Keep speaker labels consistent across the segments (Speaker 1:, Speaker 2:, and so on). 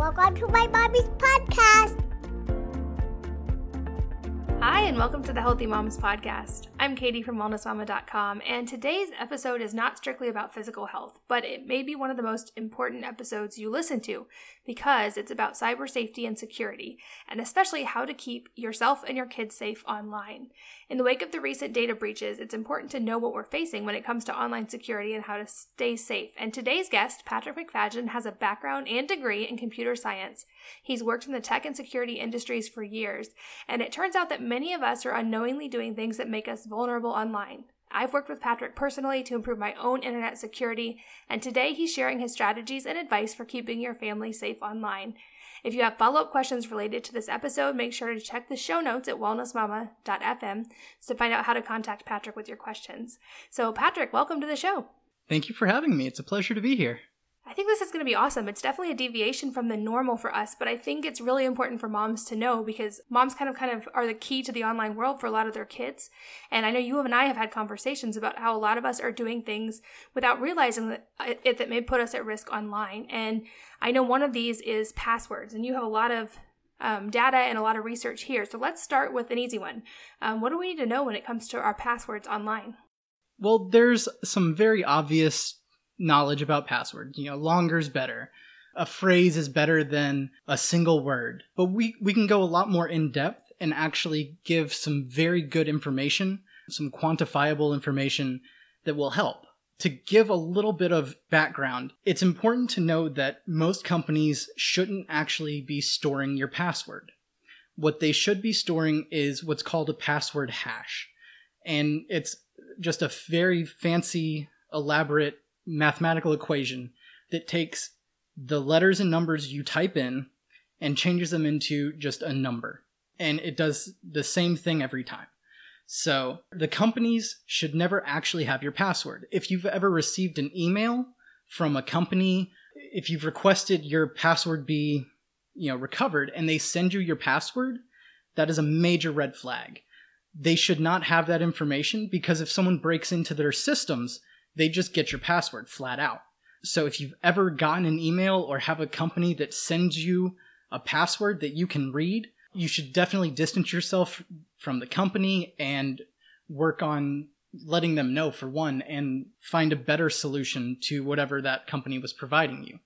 Speaker 1: Welcome to my mommy's podcast.
Speaker 2: Hi, and welcome to the Healthy Moms Podcast. I'm Katie from WellnessMama.com, and today's episode is not strictly about physical health, but it may be one of the most important episodes you listen to because it's about cyber safety and security, and especially how to keep yourself and your kids safe online. In the wake of the recent data breaches, it's important to know what we're facing when it comes to online security and how to stay safe. And today's guest, Patrick McFadyen, has a background and degree in computer science. He's worked in the tech and security industries for years, and it turns out that many of us are unknowingly doing things that make us vulnerable online. I've worked with Patrick personally to improve my own internet security, and today he's sharing his strategies and advice for keeping your family safe online. If you have follow up questions related to this episode, make sure to check the show notes at wellnessmama.fm to find out how to contact Patrick with your questions. So, Patrick, welcome to the show.
Speaker 3: Thank you for having me. It's a pleasure to be here.
Speaker 2: I think this is going to be awesome. It's definitely a deviation from the normal for us, but I think it's really important for moms to know because moms kind of kind of are the key to the online world for a lot of their kids. And I know you and I have had conversations about how a lot of us are doing things without realizing that uh, it that may put us at risk online. And I know one of these is passwords, and you have a lot of um, data and a lot of research here. So let's start with an easy one. Um, what do we need to know when it comes to our passwords online?
Speaker 3: Well, there's some very obvious knowledge about passwords. You know, longer is better. A phrase is better than a single word. But we, we can go a lot more in depth and actually give some very good information, some quantifiable information that will help. To give a little bit of background, it's important to know that most companies shouldn't actually be storing your password. What they should be storing is what's called a password hash. And it's just a very fancy, elaborate mathematical equation that takes the letters and numbers you type in and changes them into just a number. And it does the same thing every time. So the companies should never actually have your password. If you've ever received an email from a company, if you've requested your password be, you know, recovered and they send you your password, that is a major red flag. They should not have that information because if someone breaks into their systems, they just get your password flat out. So if you've ever gotten an email or have a company that sends you a password that you can read, you should definitely distance yourself from the company and work on letting them know for one and find a better solution to whatever that company was providing you.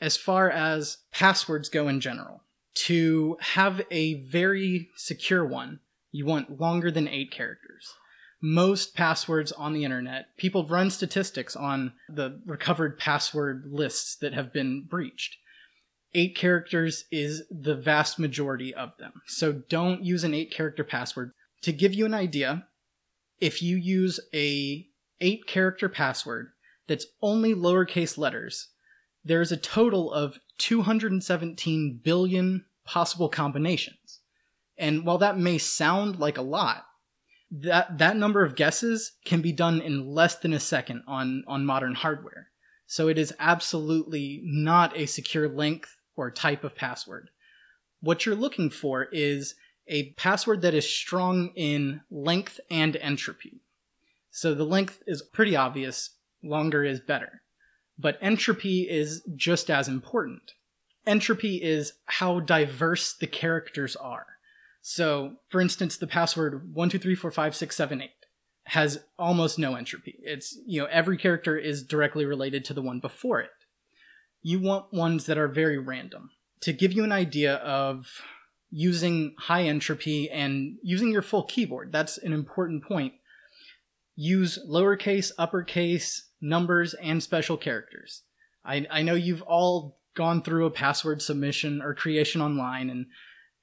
Speaker 3: As far as passwords go in general, to have a very secure one, you want longer than eight characters most passwords on the internet. People run statistics on the recovered password lists that have been breached. Eight characters is the vast majority of them. So don't use an eight character password. To give you an idea, if you use a eight character password that's only lowercase letters, there's a total of 217 billion possible combinations. And while that may sound like a lot, that that number of guesses can be done in less than a second on on modern hardware. So it is absolutely not a secure length or type of password. What you're looking for is a password that is strong in length and entropy. So the length is pretty obvious, longer is better. But entropy is just as important. Entropy is how diverse the characters are. So, for instance, the password one two three four five six seven eight has almost no entropy. It's, you know, every character is directly related to the one before it. You want ones that are very random. To give you an idea of using high entropy and using your full keyboard, that's an important point. Use lowercase, uppercase, numbers, and special characters. I, I know you've all gone through a password submission or creation online and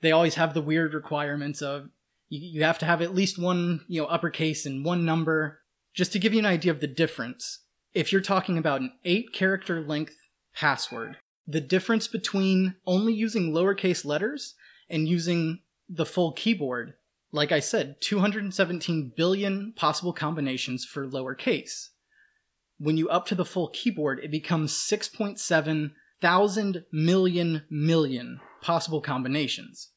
Speaker 3: they always have the weird requirements of you, you have to have at least one, you know, uppercase and one number. Just to give you an idea of the difference, if you're talking about an eight character length password, the difference between only using lowercase letters and using the full keyboard, like I said, 217 billion possible combinations for lowercase. When you up to the full keyboard, it becomes 6.7 thousand million million possible combinations.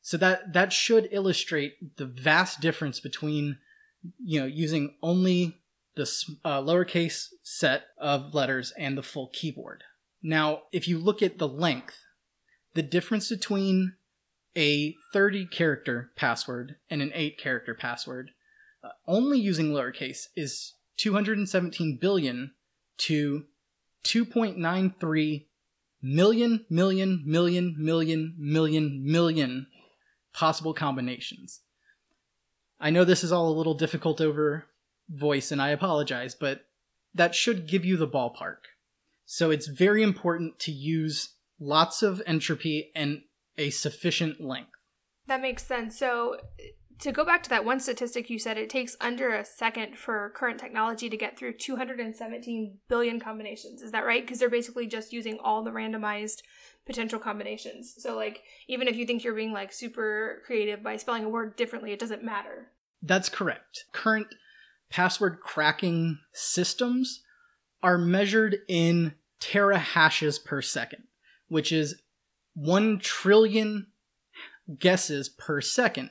Speaker 3: So that that should illustrate the vast difference between you know using only the uh, lowercase set of letters and the full keyboard. Now, if you look at the length, the difference between a 30 character password and an 8 character password, uh, only using lowercase, is 217 billion to 2.93 million, million, million, million, million, million possible combinations. I know this is all a little difficult over voice, and I apologize, but that should give you the ballpark. So it's very important to use lots of entropy and a sufficient length.
Speaker 2: That makes sense. So to go back to that one statistic you said, it takes under a second for current technology to get through 217 billion combinations. Is that right? Because they're basically just using all the randomized potential combinations. So, like, even if you think you're being like super creative by spelling a word differently, it doesn't matter.
Speaker 3: That's correct. Current password cracking systems are measured in terahashes per second, which is 1 trillion guesses per second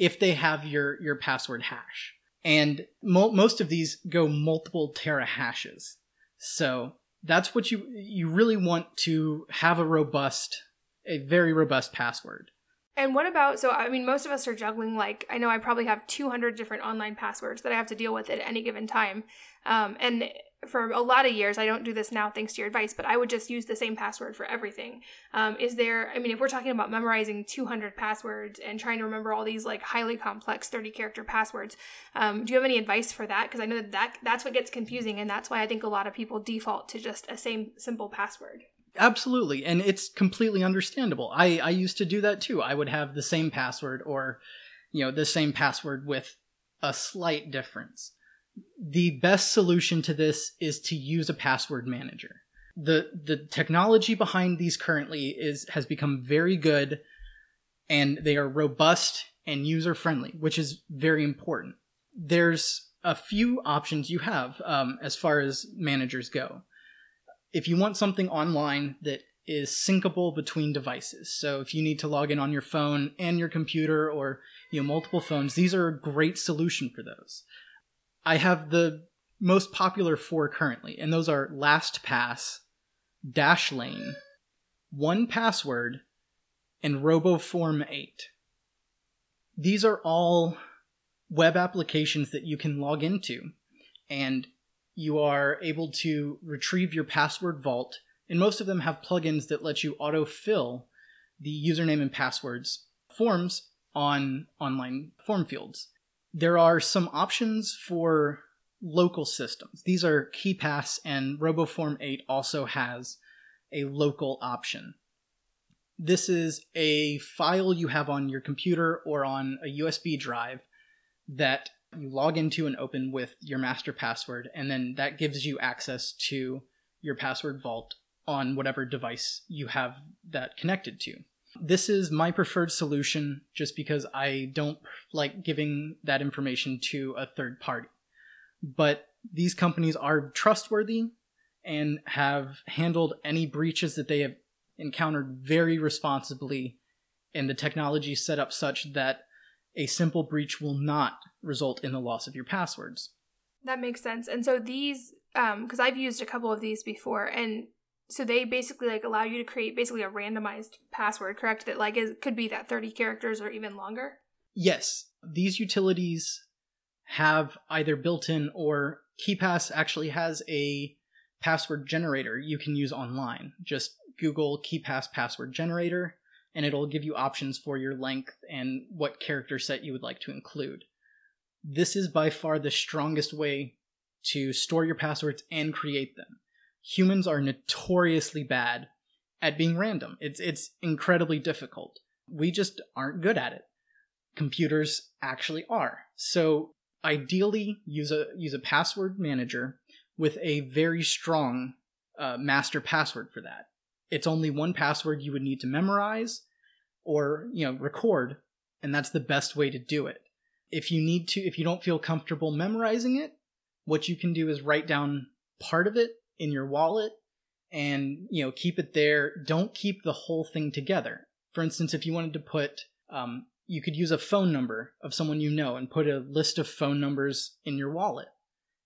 Speaker 3: if they have your, your password hash. And mo- most of these go multiple terahashes. So that's what you you really want to have a robust a very robust password.
Speaker 2: And what about so I mean most of us are juggling like I know I probably have 200 different online passwords that I have to deal with at any given time. Um, and for a lot of years, I don't do this now thanks to your advice, but I would just use the same password for everything. Um, is there, I mean, if we're talking about memorizing 200 passwords and trying to remember all these like highly complex 30 character passwords, um, do you have any advice for that? Because I know that, that that's what gets confusing, and that's why I think a lot of people default to just a same simple password.
Speaker 3: Absolutely, and it's completely understandable. I, I used to do that too. I would have the same password or, you know, the same password with a slight difference the best solution to this is to use a password manager. The the technology behind these currently is has become very good and they are robust and user friendly, which is very important. There's a few options you have um, as far as managers go. If you want something online that is syncable between devices, so if you need to log in on your phone and your computer or you know multiple phones, these are a great solution for those. I have the most popular four currently, and those are LastPass, Dashlane, 1Password, and RoboForm 8. These are all web applications that you can log into, and you are able to retrieve your password vault, and most of them have plugins that let you autofill the username and passwords forms on online form fields. There are some options for local systems. These are KeePass and RoboForm 8 also has a local option. This is a file you have on your computer or on a USB drive that you log into and open with your master password, and then that gives you access to your password vault on whatever device you have that connected to. This is my preferred solution just because I don't like giving that information to a third party. But these companies are trustworthy and have handled any breaches that they have encountered very responsibly, and the technology is set up such that a simple breach will not result in the loss of your passwords.
Speaker 2: That makes sense. And so these, because um, I've used a couple of these before, and so they basically like allow you to create basically a randomized password correct that like it could be that 30 characters or even longer?
Speaker 3: Yes. These utilities have either built in or keepass actually has a password generator you can use online. Just google keepass password generator and it'll give you options for your length and what character set you would like to include. This is by far the strongest way to store your passwords and create them humans are notoriously bad at being random. It's it's incredibly difficult. We just aren't good at it. Computers actually are. So ideally use a use a password manager with a very strong uh, master password for that. It's only one password you would need to memorize or you know record, and that's the best way to do it. If you need to, if you don't feel comfortable memorizing it, what you can do is write down part of it in your wallet and you know keep it there don't keep the whole thing together for instance if you wanted to put um, you could use a phone number of someone you know and put a list of phone numbers in your wallet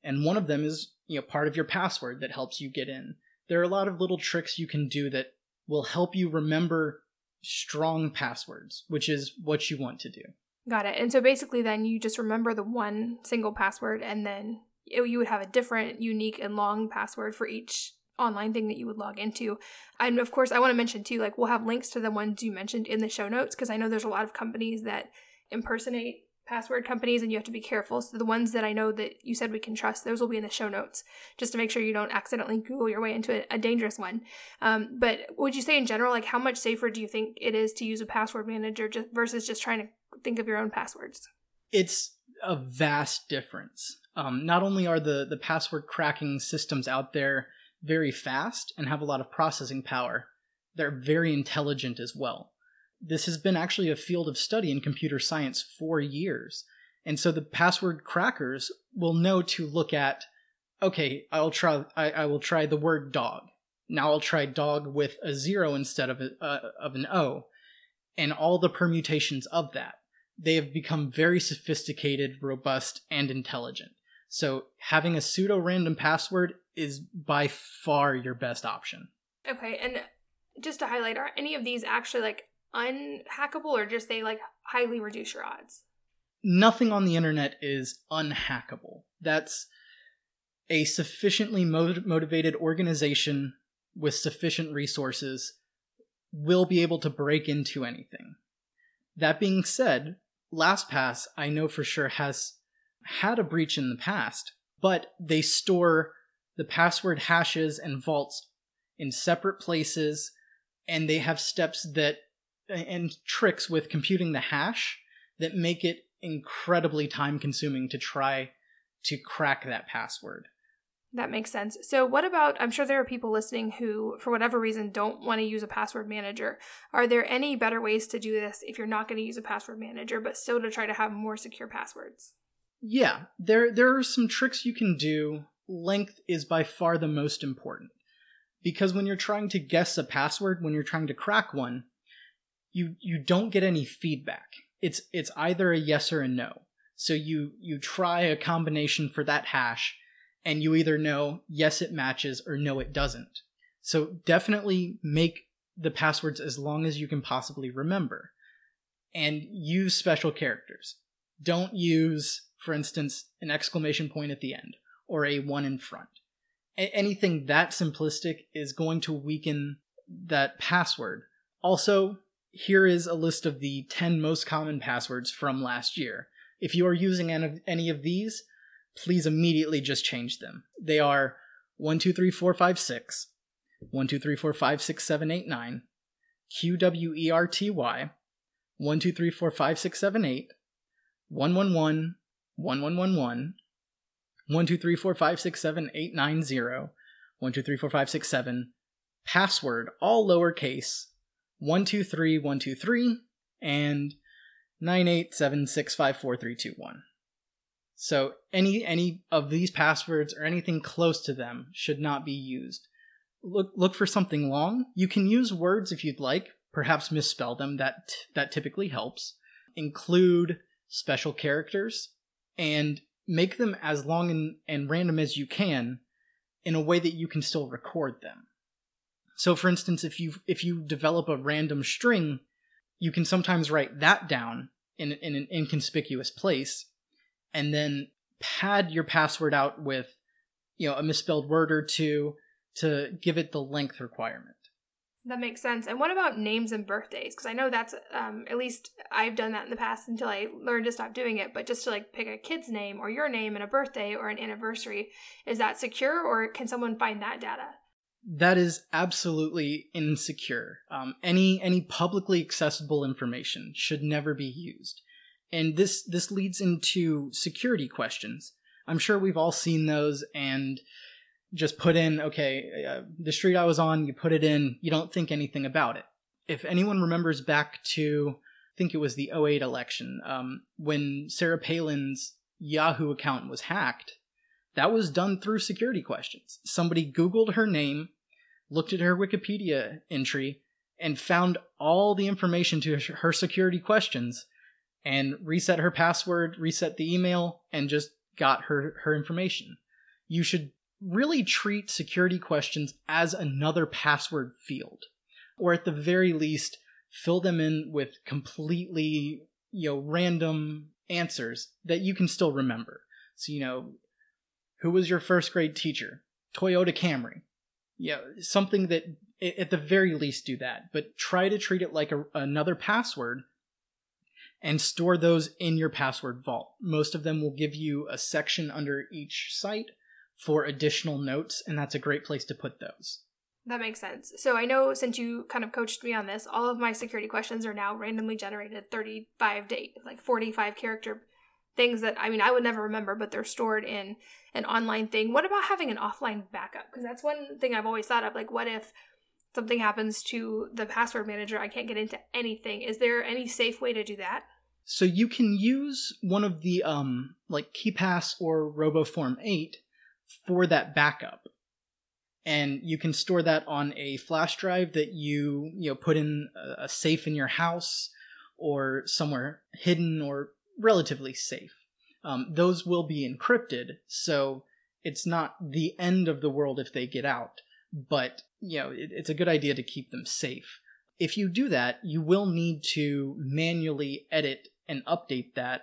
Speaker 3: and one of them is you know part of your password that helps you get in there are a lot of little tricks you can do that will help you remember strong passwords, which is what you want to do.
Speaker 2: Got it. And so basically, then you just remember the one single password, and then you would have a different, unique, and long password for each online thing that you would log into. And of course, I want to mention too, like we'll have links to the ones you mentioned in the show notes because I know there's a lot of companies that impersonate password companies and you have to be careful. So the ones that I know that you said we can trust, those will be in the show notes just to make sure you don't accidentally Google your way into a, a dangerous one. Um, but would you say in general, like how much safer do you think it is to use a password manager just versus just trying to think of your own passwords?
Speaker 3: It's a vast difference. Um, not only are the the password cracking systems out there very fast and have a lot of processing power, they're very intelligent as well. This has been actually a field of study in computer science for years. And so the password crackers will know to look at, okay, I'll try, I, I will try the word dog. Now I'll try dog with a zero instead of a, uh, of an O, and all the permutations of that. They have become very sophisticated, robust, and intelligent. So having a pseudo random password is by far your best option.
Speaker 2: Okay, and just to highlight, are any of these actually like unhackable or just they like highly reduce your odds?
Speaker 3: Nothing on the internet is unhackable. That's a sufficiently motivated organization with sufficient resources will be able to break into anything. That being said, LastPass I know for sure has had a breach in the past, but they store the password hashes and vaults in separate places, and they have steps that and tricks with computing the hash that make it incredibly time consuming to try to crack that password.
Speaker 2: That makes sense. So, what about? I'm sure there are people listening who, for whatever reason, don't want to use a password manager. Are there any better ways to do this if you're not going to use a password manager, but still to try to have more secure passwords?
Speaker 3: Yeah, there there are some tricks you can do. Length is by far the most important because when you're trying to guess a password, when you're trying to crack one, you you don't get any feedback. It's it's either a yes or a no. So you you try a combination for that hash and you either know yes it matches or no it doesn't. So definitely make the passwords as long as you can possibly remember and use special characters. Don't use for instance an exclamation point at the end or a one in front. A- anything that simplistic is going to weaken that password. Also, here is a list of the 10 most common passwords from last year. If you are using any of these, please immediately just change them. They are 123456, 123456789, QWERTY, 123456778, 111, 1111, 123456789, 1234567, password, all lowercase, 123123 and 987654321. So any any of these passwords or anything close to them should not be used. Look look for something long. You can use words if you'd like, perhaps misspell them. That that typically helps. Include special characters and make them as long and, and random as you can in a way that you can still record them. So for instance, if you if you develop a random string, you can sometimes write that down in in an inconspicuous place and then pad your password out with you know a misspelled word or two to give it the length requirement.
Speaker 2: That makes sense. And what about names and birthdays? Because I know that's um, at least I've done that in the past until I learned to stop doing it. But just to like pick a kid's name or your name and a birthday or an anniversary, is that secure or can someone find that data?
Speaker 3: that is absolutely insecure. Um, any any publicly accessible information should never be used, and this this leads into security questions. I'm sure we've all seen those and just put in okay uh, the street I was on. You put it in. You don't think anything about it. If anyone remembers back to I think it was the 08 election um, when Sarah Palin's Yahoo account was hacked. That was done through security questions. Somebody Googled her name, looked at her Wikipedia entry, and found all the information to her security questions and reset her password, reset the email, and just got her, her information. You should really treat security questions as another password field, or at the very least, fill them in with completely, you know, random answers that you can still remember. So, you know, who was your first grade teacher? Toyota Camry. Yeah, something that at the very least do that, but try to treat it like a, another password and store those in your password vault. Most of them will give you a section under each site for additional notes, and that's a great place to put those.
Speaker 2: That makes sense. So I know since you kind of coached me on this, all of my security questions are now randomly generated 35 to like 45 character things that I mean I would never remember, but they're stored in an online thing. What about having an offline backup? Because that's one thing I've always thought of. Like, what if something happens to the password manager? I can't get into anything. Is there any safe way to do that?
Speaker 3: So you can use one of the um like KeePass or RoboForm 8 for that backup. And you can store that on a flash drive that you, you know, put in a safe in your house or somewhere hidden or relatively safe. Um, those will be encrypted, so it's not the end of the world if they get out, but you know, it, it's a good idea to keep them safe. If you do that, you will need to manually edit and update that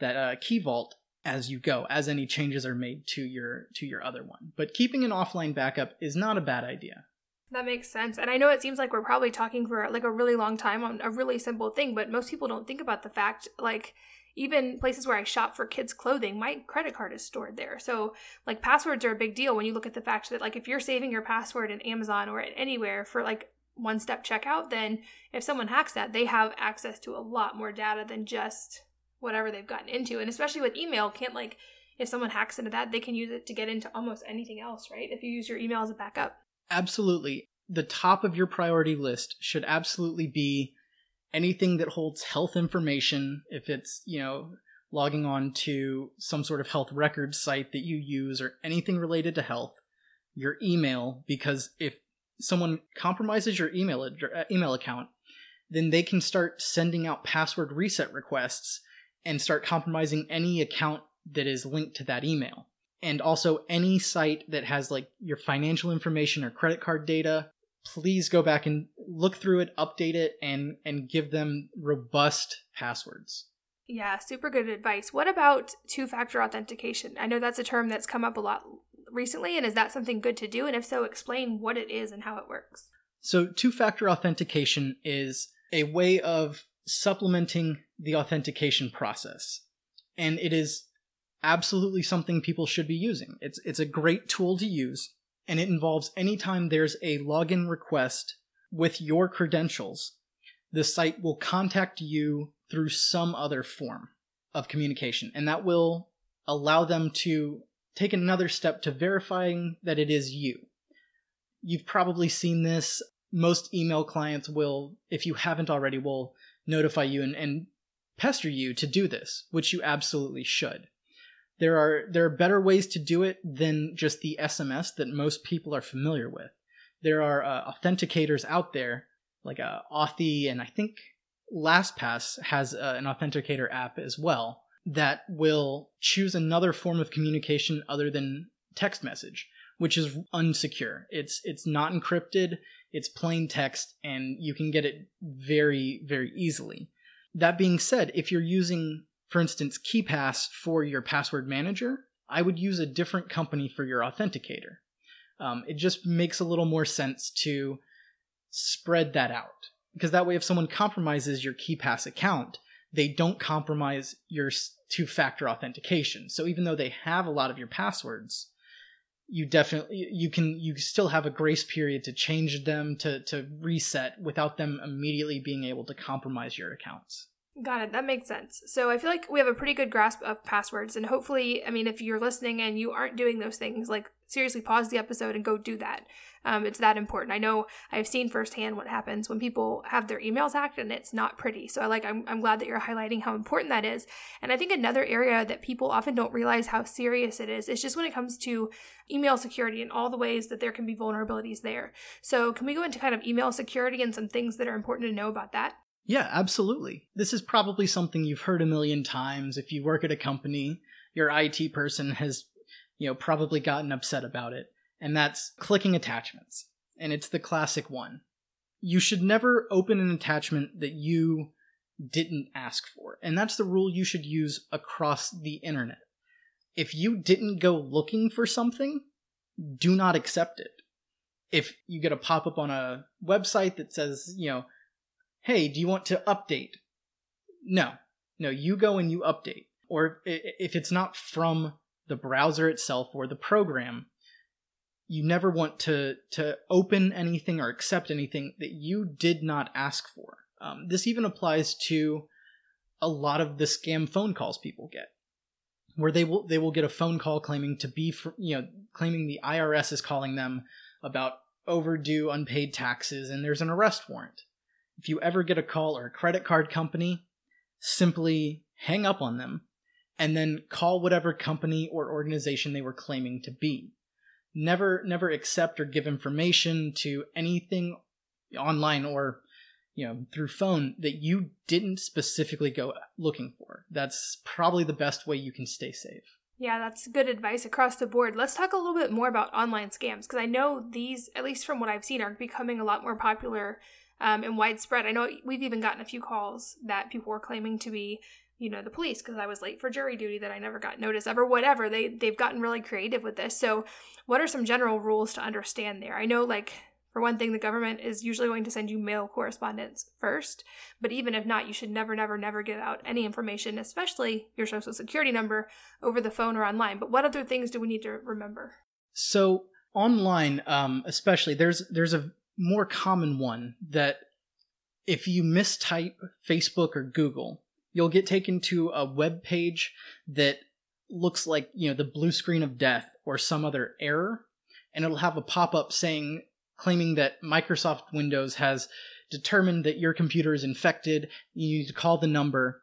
Speaker 3: that uh, key vault as you go, as any changes are made to your to your other one. But keeping an offline backup is not a bad idea.
Speaker 2: That makes sense. And I know it seems like we're probably talking for like a really long time on a really simple thing, but most people don't think about the fact like even places where I shop for kids' clothing, my credit card is stored there. So, like, passwords are a big deal when you look at the fact that, like, if you're saving your password in Amazon or anywhere for like one step checkout, then if someone hacks that, they have access to a lot more data than just whatever they've gotten into. And especially with email, can't like, if someone hacks into that, they can use it to get into almost anything else, right? If you use your email as a backup.
Speaker 3: Absolutely. The top of your priority list should absolutely be anything that holds health information, if it's, you know, logging on to some sort of health record site that you use or anything related to health, your email, because if someone compromises your email uh, email account, then they can start sending out password reset requests and start compromising any account that is linked to that email. And also any site that has like your financial information or credit card data please go back and look through it, update it, and and give them robust passwords.
Speaker 2: Yeah, super good advice. What about two factor authentication? I know that's a term that's come up a lot recently, and is that something good to do? And if so, explain what it is and how it works.
Speaker 3: So, two factor authentication is a way of supplementing the authentication process. And it is absolutely something people should be using. It's, it's a great tool to use and it involves anytime there's a login request with your credentials, the site will contact you through some other form of communication, and that will allow them to take another step to verifying that it is you. You've probably seen this. Most email clients will, if you haven't already, will notify you and, and pester you to do this, which you absolutely should there are there are better ways to do it than just the SMS that most people are familiar with. There are uh, authenticators out there like uh, Authy, and I think LastPass has uh, an authenticator app as well that will choose another form of communication other than text message, which is unsecure. It's it's not encrypted. It's plain text, and you can get it very very easily. That being said, if you're using for instance, KeePass for your password manager, I would use a different company for your authenticator. Um, it just makes a little more sense to spread that out. Because that way, if someone compromises your KeePass account, they don't compromise your two factor authentication. So even though they have a lot of your passwords, you definitely you can you still have a grace period to change them to to reset without them immediately being able to compromise your accounts.
Speaker 2: Got it. That makes sense. So I feel like we have a pretty good grasp of passwords. And hopefully, I mean, if you're listening and you aren't doing those things, like seriously pause the episode and go do that. Um, it's that important. I know I've seen firsthand what happens when people have their emails hacked and it's not pretty. So I like I'm, I'm glad that you're highlighting how important that is. And I think another area that people often don't realize how serious it is is just when it comes to email security and all the ways that there can be vulnerabilities there. So can we go into kind of email security and some things that are important to know about that?
Speaker 3: Yeah, absolutely. This is probably something you've heard a million times. If you work at a company, your IT person has, you know, probably gotten upset about it. And that's clicking attachments. And it's the classic one. you should never open an attachment that you didn't ask for. And that's the rule you should use across the internet. If you didn't go looking for something, do not accept it. If you get a pop up on a website that says, you know, hey, do you want to update? No. No, you go and you update. Or if it's not from the browser itself or the program, you never want to to open anything or accept anything that you did not ask for. Um, this even applies to a lot of the scam phone calls people get, where they will they will get a phone call claiming to be for, you know claiming the IRS is calling them about overdue unpaid taxes and there's an arrest warrant. If you ever get a call or a credit card company, simply hang up on them and then call whatever company or organization they were claiming to be. Never never accept or give information to anything online or you know through phone that you didn't specifically go looking for. That's probably the best way you can stay safe.
Speaker 2: Yeah that's good advice across the board. Let's talk a little bit more about online scams because i know these at least from what i've seen are becoming a lot more popular um, and widespread. I know we've even gotten a few calls that people were claiming to be you know the police because i was late for jury duty that i never got notice of or whatever. They they've gotten really creative with this. So what are some general rules to understand there? I know like for one thing the government is usually going to send you mail correspondence first but even if not you should never never never give out any information especially your social security number over the phone or online. But what other things do we need to remember?
Speaker 3: So online um, especially there's there's a more common one that if you mistype facebook or google you'll get taken to a web page that looks like you know the blue screen of death or some other error and it'll have a pop-up saying claiming that microsoft windows has determined that your computer is infected you need to call the number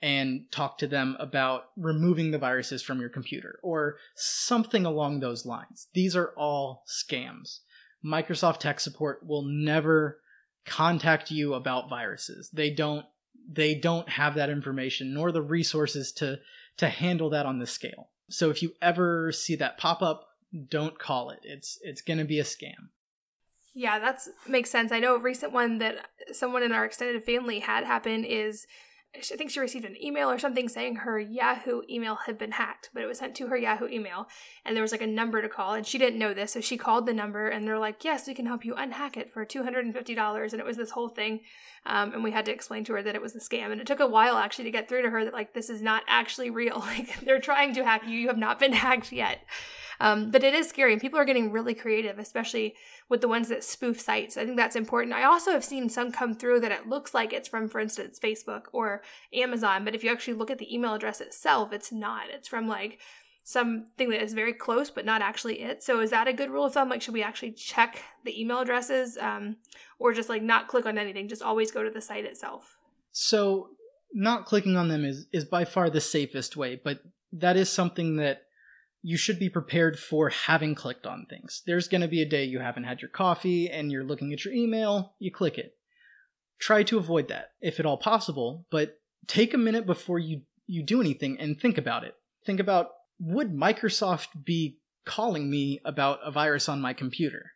Speaker 3: and talk to them about removing the viruses from your computer or something along those lines. These are all scams microsoft tech support will never contact you about viruses they don't they don't have that information nor the resources to to handle that on this scale. So if you ever see that pop up, don't call it. It's it's going to be a scam.
Speaker 2: Yeah, that's makes sense. I know a recent one that someone in our extended family had happen is I think she received an email or something saying her Yahoo email had been hacked, but it was sent to her Yahoo email and there was like a number to call and she didn't know this. So she called the number and they're like, yes, we can help you unhack it for $250. And it was this whole thing. Um, and we had to explain to her that it was a scam. And it took a while actually to get through to her that like, this is not actually real. Like they're trying to hack you. You have not been hacked yet. Um, but it is scary, and people are getting really creative, especially with the ones that spoof sites. I think that's important. I also have seen some come through that it looks like it's from, for instance, Facebook or Amazon, but if you actually look at the email address itself, it's not. It's from like something that is very close but not actually it. So is that a good rule of thumb? Like, should we actually check the email addresses, um, or just like not click on anything? Just always go to the site itself.
Speaker 3: So not clicking on them is is by far the safest way, but that is something that you should be prepared for having clicked on things. There's going to be a day you haven't had your coffee and you're looking at your email, you click it. Try to avoid that if at all possible, but take a minute before you you do anything and think about it. Think about would Microsoft be calling me about a virus on my computer?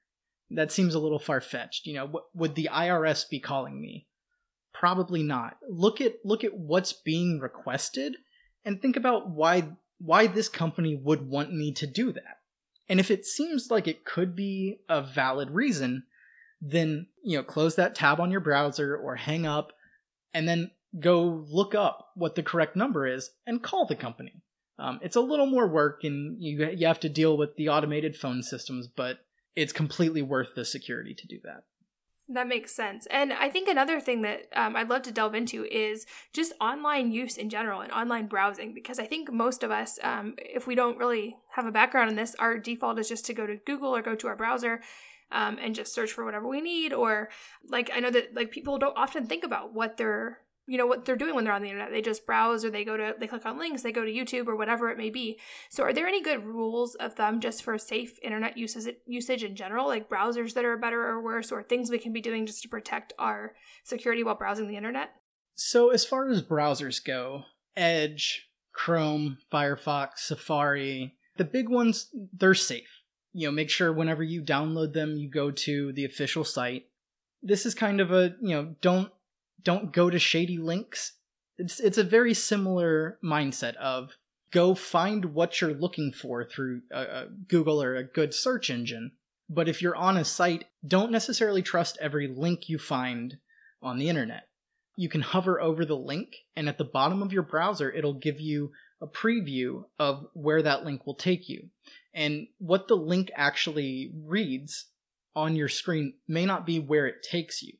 Speaker 3: That seems a little far fetched. You know, would the IRS be calling me? Probably not. Look at look at what's being requested and think about why why this company would want me to do that. And if it seems like it could be a valid reason, then, you know, close that tab on your browser or hang up and then go look up what the correct number is and call the company. Um, it's a little more work and you, you have to deal with the automated phone systems, but it's completely worth the security to do that.
Speaker 2: That makes sense. And I think another thing that um, I'd love to delve into is just online use in general and online browsing, because I think most of us, um, if we don't really have a background in this, our default is just to go to Google or go to our browser um, and just search for whatever we need. Or like, I know that like people don't often think about what they're you know what they're doing when they're on the internet. They just browse or they go to they click on links they go to youtube or whatever it may be. So are there any good rules of thumb just for safe internet usage usage in general like browsers that are better or worse or things we can be doing just to protect our security while browsing the internet?
Speaker 3: So as far as browsers go edge chrome firefox safari the big ones they're safe. You know make sure whenever you download them you go to the official site. This is kind of a, you know, don't don't go to shady links. It's it's a very similar mindset of go find what you're looking for through a, a Google or a good search engine. But if you're on a site, don't necessarily trust every link you find on the internet. You can hover over the link, and at the bottom of your browser, it'll give you a preview of where that link will take you. And what the link actually reads on your screen may not be where it takes you.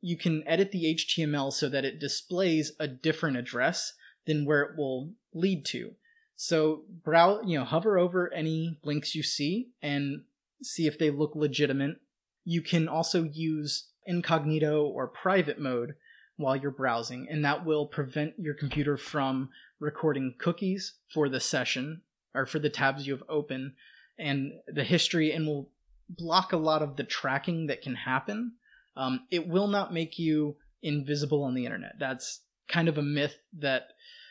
Speaker 3: You can edit the HTML so that it displays a different address than where it will lead to. So brow, you know, hover over any links you see and see if they look legitimate. You can also use incognito or private mode while you're browsing, and that will prevent your computer from recording cookies for the session or for the tabs you have open and the history and will block a lot of the tracking that can happen. Um, it will not make you invisible on the internet. That's kind of a myth that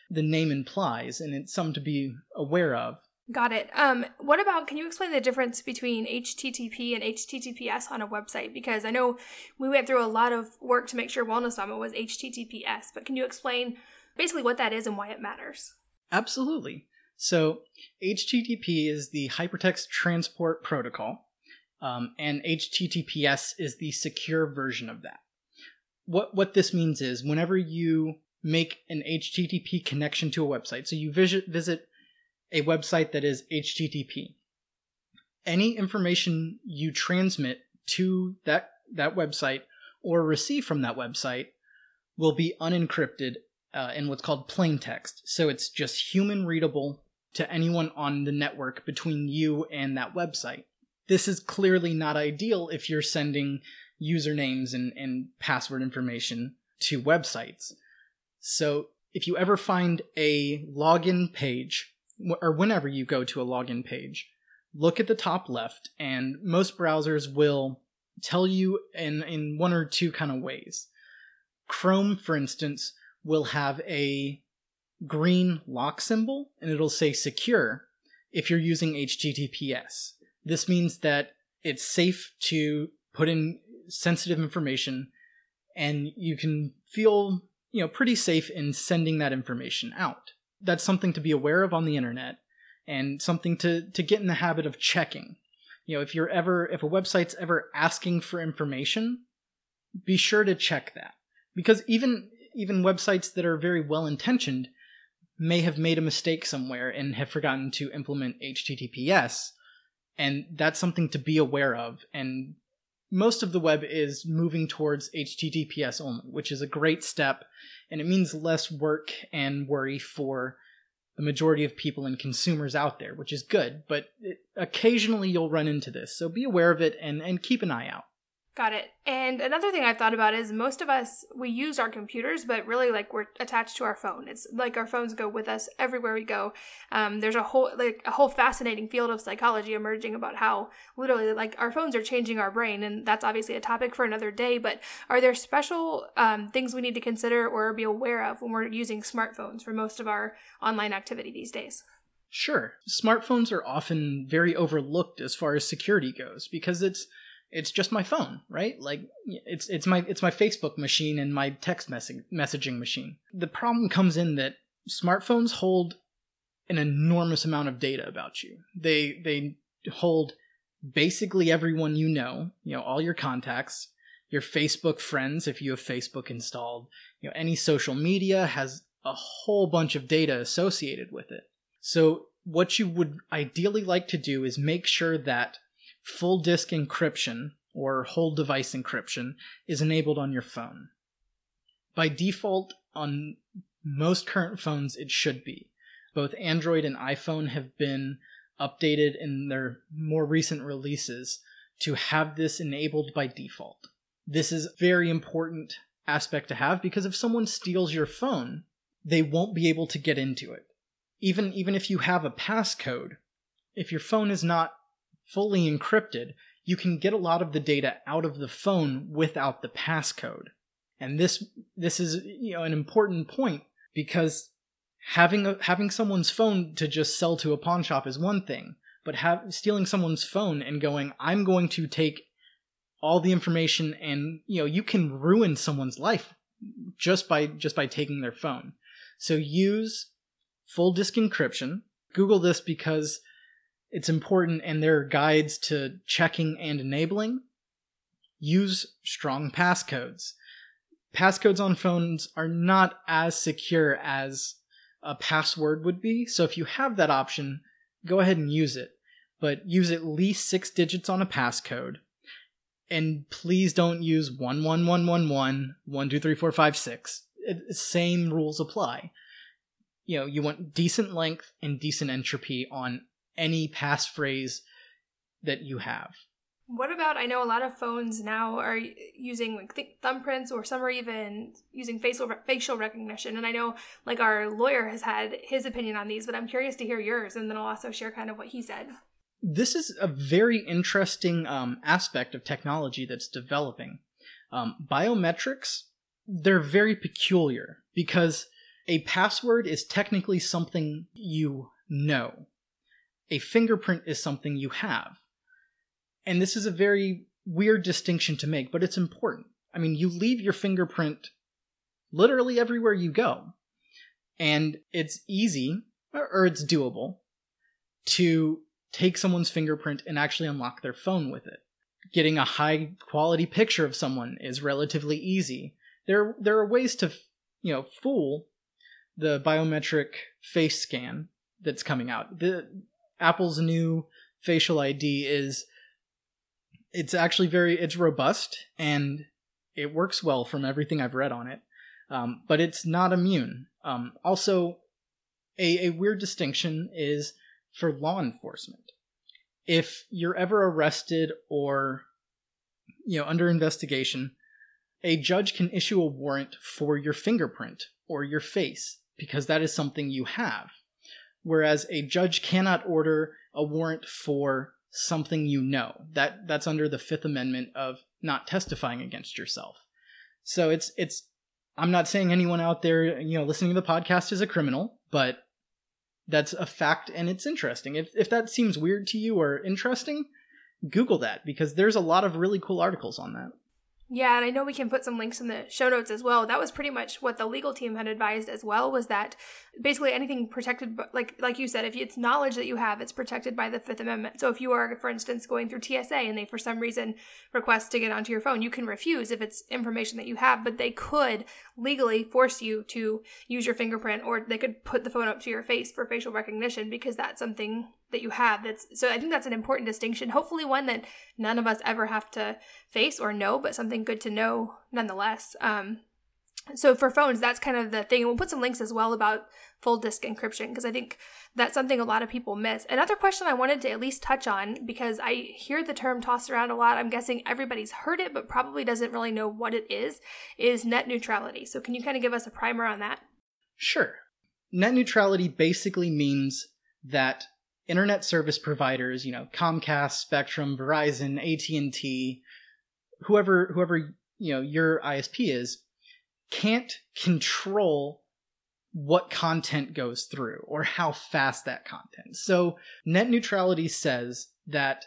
Speaker 3: the name implies, and it's something to be aware of.
Speaker 2: Got it. Um, what about? Can you explain the difference between HTTP and HTTPS on a website? Because I know we went through a lot of work to make sure Wellness Mama was HTTPS, but can you explain basically what that is and why it matters?
Speaker 3: Absolutely. So HTTP is the Hypertext Transport Protocol, um, and HTTPS is the secure version of that. What what this means is whenever you make an HTTP connection to a website, so you visit visit a website that is HTTP. Any information you transmit to that, that website or receive from that website will be unencrypted uh, in what's called plain text. So it's just human readable to anyone on the network between you and that website. This is clearly not ideal if you're sending usernames and, and password information to websites. So if you ever find a login page or whenever you go to a login page, look at the top left, and most browsers will tell you in, in one or two kind of ways. Chrome, for instance, will have a green lock symbol and it'll say secure if you're using HTTPS. This means that it's safe to put in sensitive information and you can feel, you know, pretty safe in sending that information out that's something to be aware of on the internet and something to to get in the habit of checking. You know, if you're ever if a website's ever asking for information, be sure to check that. Because even even websites that are very well intentioned may have made a mistake somewhere and have forgotten to implement HTTPS, and that's something to be aware of and most of the web is moving towards HTTPS only, which is a great step, and it means less work and worry for the majority of people and consumers out there, which is good. But it, occasionally you'll run into this, so be aware of it and, and keep an eye out.
Speaker 2: Got it. And another thing I've thought about is most of us we use our computers, but really like we're attached to our phone. It's like our phones go with us everywhere we go. Um, there's a whole like a whole fascinating field of psychology emerging about how literally like our phones are changing our brain, and that's obviously a topic for another day. But are there special um, things we need to consider or be aware of when we're using smartphones for most of our online activity these days?
Speaker 3: Sure. Smartphones are often very overlooked as far as security goes because it's it's just my phone, right? Like it's it's my it's my Facebook machine and my text messaging messaging machine. The problem comes in that smartphones hold an enormous amount of data about you. They they hold basically everyone you know, you know, all your contacts, your Facebook friends if you have Facebook installed, you know, any social media has a whole bunch of data associated with it. So what you would ideally like to do is make sure that full disk encryption or whole device encryption is enabled on your phone. By default, on most current phones, it should be. Both Android and iPhone have been updated in their more recent releases to have this enabled by default. This is a very important aspect to have because if someone steals your phone, they won't be able to get into it. Even even if you have a passcode, if your phone is not fully encrypted, you can get a lot of the data out of the phone without the passcode. And this this is you know an important point because having a, having someone's phone to just sell to a pawn shop is one thing, but have, stealing someone's phone and going, I'm going to take all the information and you know you can ruin someone's life just by just by taking their phone so use full disk encryption google this because it's important and there are guides to checking and enabling. Use strong passcodes. Passcodes on phones are not as secure as a password would be so if you have that option go ahead and use it. But use at least six digits on a passcode. And please don't use 11111 12345 uh, same rules apply. You know you want decent length and decent entropy on any passphrase that you have.
Speaker 2: What about i know a lot of phones now are using like th- thumbprints or some are even using facial re- facial recognition and i know like our lawyer has had his opinion on these but i'm curious to hear yours and then i'll also share kind of what he said.
Speaker 3: This is a very interesting um, aspect of technology that's developing. Um, biometrics, they're very peculiar because a password is technically something you know, a fingerprint is something you have. And this is a very weird distinction to make, but it's important. I mean, you leave your fingerprint literally everywhere you go. And it's easy, or it's doable, to take someone's fingerprint and actually unlock their phone with it. Getting a high quality picture of someone is relatively easy. There, there are ways to, you know, fool the biometric face scan that's coming out. The Apple's new facial ID is it's actually very it's robust and it works well from everything I've read on it. Um, but it's not immune. Um, also, a, a weird distinction is for law enforcement. If you're ever arrested or you know under investigation, a judge can issue a warrant for your fingerprint or your face because that is something you have. Whereas a judge cannot order a warrant for something you know. That that's under the 5th amendment of not testifying against yourself. So it's it's I'm not saying anyone out there, you know, listening to the podcast is a criminal, but that's a fact and it's interesting. If if that seems weird to you or interesting, Google that because there's a lot of really cool articles on that.
Speaker 2: Yeah, and I know we can put some links in the show notes as well. That was pretty much what the legal team had advised as well was that basically anything protected like like you said if it's knowledge that you have it's protected by the 5th amendment. So if you are for instance going through TSA and they for some reason request to get onto your phone, you can refuse if it's information that you have, but they could legally force you to use your fingerprint or they could put the phone up to your face for facial recognition because that's something that you have that's so i think that's an important distinction hopefully one that none of us ever have to face or know but something good to know nonetheless. Um, so for phones that's kind of the thing we'll put some links as well about full disk encryption because i think that's something a lot of people miss. Another question i wanted to at least touch on because i hear the term tossed around a lot i'm guessing everybody's heard it but probably doesn't really know what it is is net neutrality. So can you kind of give us a primer on that?
Speaker 3: Sure. Net neutrality basically means that internet service providers, you know, Comcast, Spectrum, Verizon, AT&T, whoever whoever, you know, your ISP is can't control what content goes through or how fast that content. So, net neutrality says that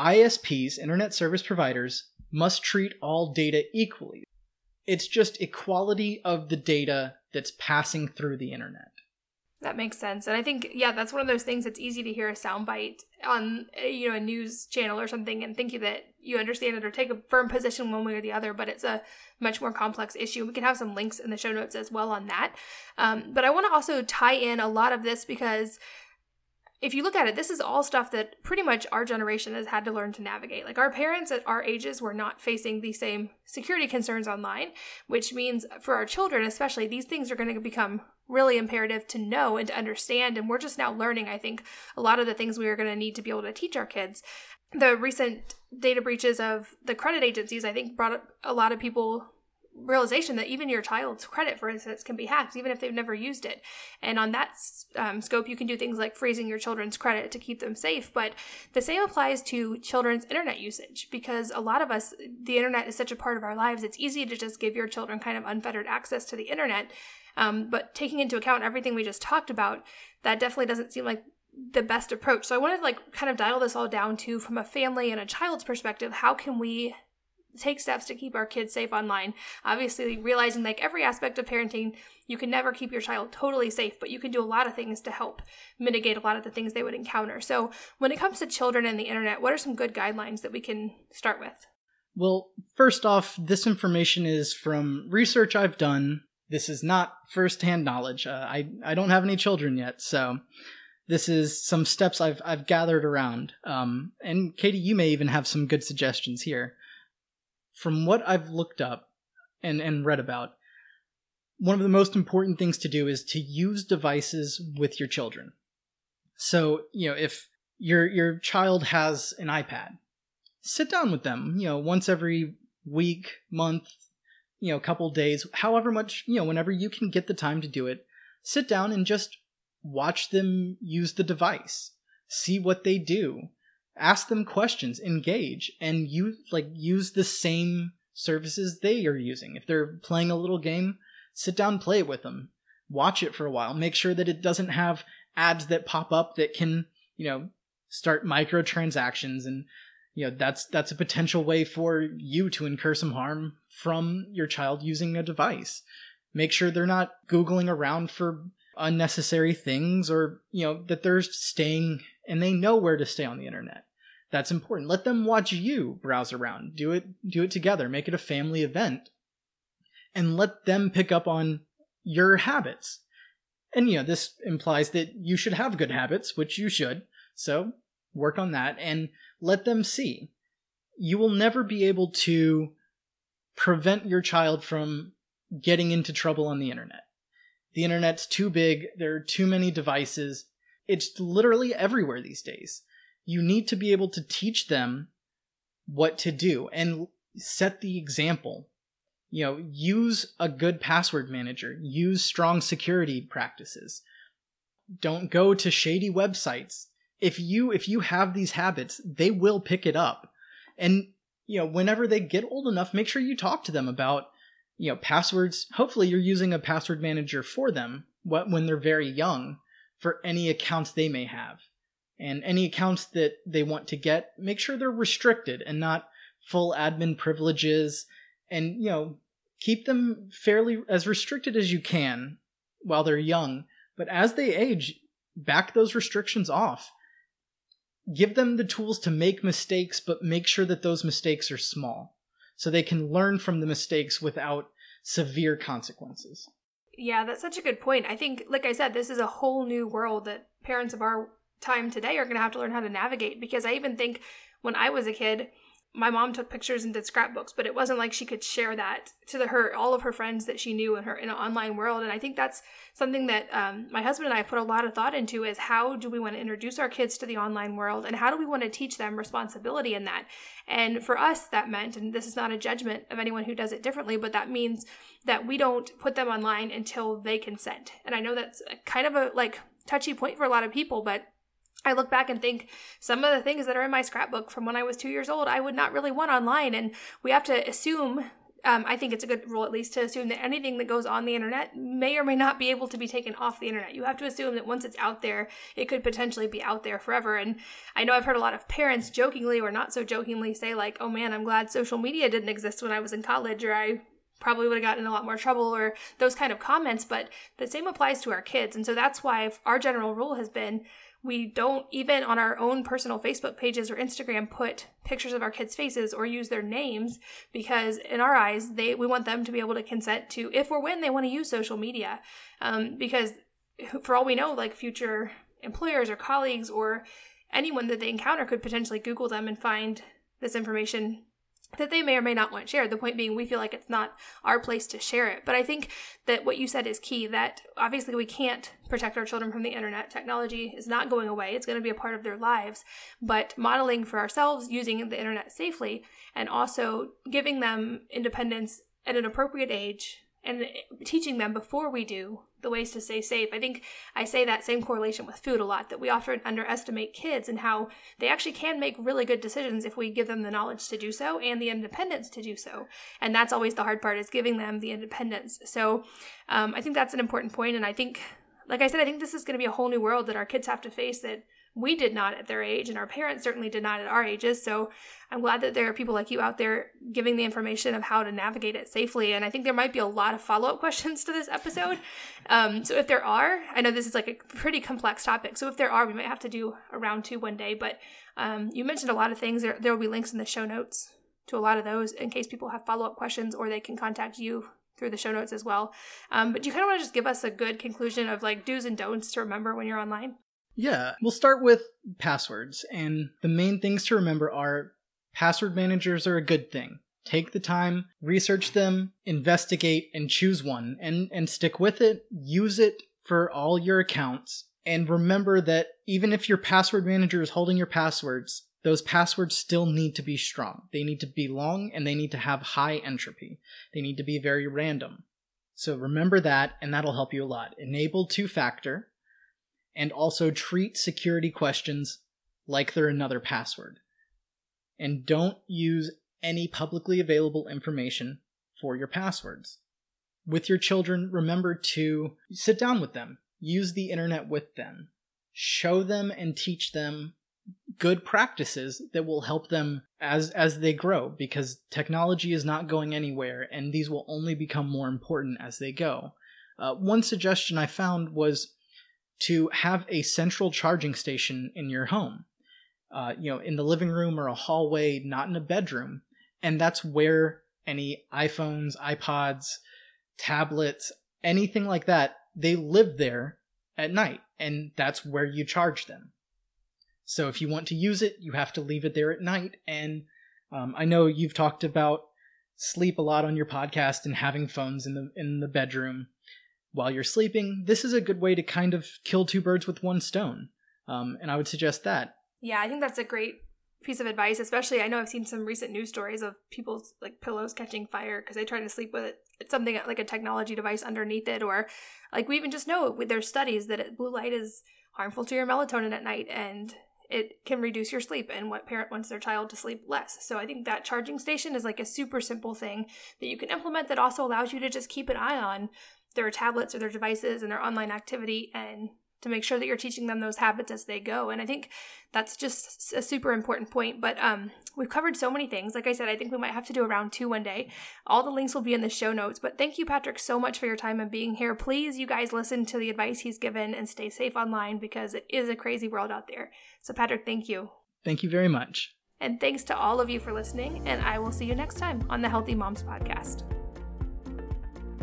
Speaker 3: ISPs, internet service providers, must treat all data equally. It's just equality of the data that's passing through the internet.
Speaker 2: That makes sense. And I think, yeah, that's one of those things that's easy to hear a soundbite on, eh, you know, a news channel or something and think that you understand it or take a firm position one way or the other, but it's a much more complex issue. We can have some links in the show notes as well on that. Um, but I want to also tie in a lot of this because if you look at it, this is all stuff that pretty much our generation has had to learn to navigate. Like our parents at our ages were not facing the same security concerns online, which means for our children, especially, these things are going to become really imperative to know and to understand. And we're just now learning, I think, a lot of the things we are going to need to be able to teach our kids. The recent data breaches of the credit agencies, I think, brought a lot of people realization that even your child's credit, for instance, can be hacked, even if they've never used it. And on that um, scope, you can do things like freezing your children's credit to keep them safe. But the same applies to children's internet usage because a lot of us, the internet is such a part of our lives. It's easy to just give your children kind of unfettered access to the internet. Um, but taking into account everything we just talked about, that definitely doesn't seem like the best approach. So I wanted to like kind of dial this all down to from a family and a child's perspective, how can we take steps to keep our kids safe online. Obviously, realizing like every aspect of parenting, you can never keep your child totally safe, but you can do a lot of things to help mitigate a lot of the things they would encounter. So, when it comes to children and the internet, what are some good guidelines that we can start with?
Speaker 3: Well, first off, this information is from research I've done. This is not firsthand knowledge. Uh, I I don't have any children yet, so this is some steps I've I've gathered around. Um, and Katie, you may even have some good suggestions here. From what I've looked up and and read about, one of the most important things to do is to use devices with your children. So you know if your your child has an iPad, sit down with them. You know once every week, month, you know, couple days, however much you know, whenever you can get the time to do it, sit down and just watch them use the device, see what they do, ask them questions, engage, and you like use the same services they are using. If they're playing a little game, sit down, play it with them, watch it for a while, make sure that it doesn't have ads that pop up that can, you know, start microtransactions and you know that's that's a potential way for you to incur some harm from your child using a device. Make sure they're not googling around for unnecessary things or you know that they're staying and they know where to stay on the internet that's important. Let them watch you browse around. Do it do it together. Make it a family event. And let them pick up on your habits. And you know this implies that you should have good habits which you should. So work on that and let them see. You will never be able to prevent your child from getting into trouble on the internet. The internet's too big, there are too many devices. It's literally everywhere these days. You need to be able to teach them what to do and set the example. You know, use a good password manager, use strong security practices. Don't go to shady websites. If you if you have these habits, they will pick it up. And you know, whenever they get old enough, make sure you talk to them about you know passwords hopefully you're using a password manager for them when they're very young for any accounts they may have and any accounts that they want to get make sure they're restricted and not full admin privileges and you know keep them fairly as restricted as you can while they're young but as they age back those restrictions off give them the tools to make mistakes but make sure that those mistakes are small so they can learn from the mistakes without severe consequences.
Speaker 2: Yeah, that's such a good point. I think, like I said, this is a whole new world that parents of our time today are going to have to learn how to navigate because I even think when I was a kid, my mom took pictures and did scrapbooks, but it wasn't like she could share that to the, her all of her friends that she knew in her in an online world. And I think that's something that um, my husband and I put a lot of thought into: is how do we want to introduce our kids to the online world, and how do we want to teach them responsibility in that? And for us, that meant, and this is not a judgment of anyone who does it differently, but that means that we don't put them online until they consent. And I know that's kind of a like touchy point for a lot of people, but I look back and think some of the things that are in my scrapbook from when I was two years old, I would not really want online. And we have to assume, um, I think it's a good rule at least to assume that anything that goes on the internet may or may not be able to be taken off the internet. You have to assume that once it's out there, it could potentially be out there forever. And I know I've heard a lot of parents jokingly or not so jokingly say, like, oh man, I'm glad social media didn't exist when I was in college, or I probably would have gotten in a lot more trouble or those kind of comments but the same applies to our kids and so that's why our general rule has been we don't even on our own personal Facebook pages or Instagram put pictures of our kids' faces or use their names because in our eyes they we want them to be able to consent to if or when they want to use social media. Um, because for all we know like future employers or colleagues or anyone that they encounter could potentially google them and find this information that they may or may not want shared. The point being, we feel like it's not our place to share it. But I think that what you said is key that obviously we can't protect our children from the internet. Technology is not going away, it's going to be a part of their lives. But modeling for ourselves using the internet safely and also giving them independence at an appropriate age and teaching them before we do the ways to stay safe. I think I say that same correlation with food a lot that we often underestimate kids and how they actually can make really good decisions if we give them the knowledge to do so and the independence to do so. And that's always the hard part is giving them the independence. So um, I think that's an important point. And I think, like I said, I think this is going to be a whole new world that our kids have to face that we did not at their age, and our parents certainly did not at our ages. So I'm glad that there are people like you out there giving the information of how to navigate it safely. And I think there might be a lot of follow up questions to this episode. Um, so if there are, I know this is like a pretty complex topic. So if there are, we might have to do a round two one day. But um, you mentioned a lot of things. There, there will be links in the show notes to a lot of those in case people have follow up questions or they can contact you through the show notes as well. Um, but do you kind of want to just give us a good conclusion of like do's and don'ts to remember when you're online?
Speaker 3: Yeah, we'll start with passwords. And the main things to remember are password managers are a good thing. Take the time, research them, investigate, and choose one, and, and stick with it. Use it for all your accounts. And remember that even if your password manager is holding your passwords, those passwords still need to be strong. They need to be long and they need to have high entropy. They need to be very random. So remember that, and that'll help you a lot. Enable two factor, and also treat security questions like they're another password. And don't use any publicly available information for your passwords. With your children, remember to sit down with them, use the internet with them, show them and teach them good practices that will help them as as they grow because technology is not going anywhere and these will only become more important as they go. Uh, one suggestion I found was to have a central charging station in your home. Uh, you know, in the living room or a hallway, not in a bedroom. And that's where any iPhones, iPods, tablets, anything like that, they live there at night. And that's where you charge them. So if you want to use it, you have to leave it there at night. And um, I know you've talked about sleep a lot on your podcast and having phones in the in the bedroom while you're sleeping. This is a good way to kind of kill two birds with one stone. Um, and I would suggest that.
Speaker 2: Yeah, I think that's a great piece of advice. Especially, I know I've seen some recent news stories of people's like pillows catching fire because they try to sleep with it. It's something like a technology device underneath it, or like we even just know with studies that it, blue light is harmful to your melatonin at night, and it can reduce your sleep and what parent wants their child to sleep less. So I think that charging station is like a super simple thing that you can implement that also allows you to just keep an eye on their tablets or their devices and their online activity and to make sure that you're teaching them those habits as they go. And I think that's just a super important point. But um, we've covered so many things. Like I said, I think we might have to do a round two one day. All the links will be in the show notes. But thank you, Patrick, so much for your time and being here. Please, you guys, listen to the advice he's given and stay safe online because it is a crazy world out there. So, Patrick, thank you.
Speaker 3: Thank you very much.
Speaker 2: And thanks to all of you for listening. And I will see you next time on the Healthy Moms Podcast.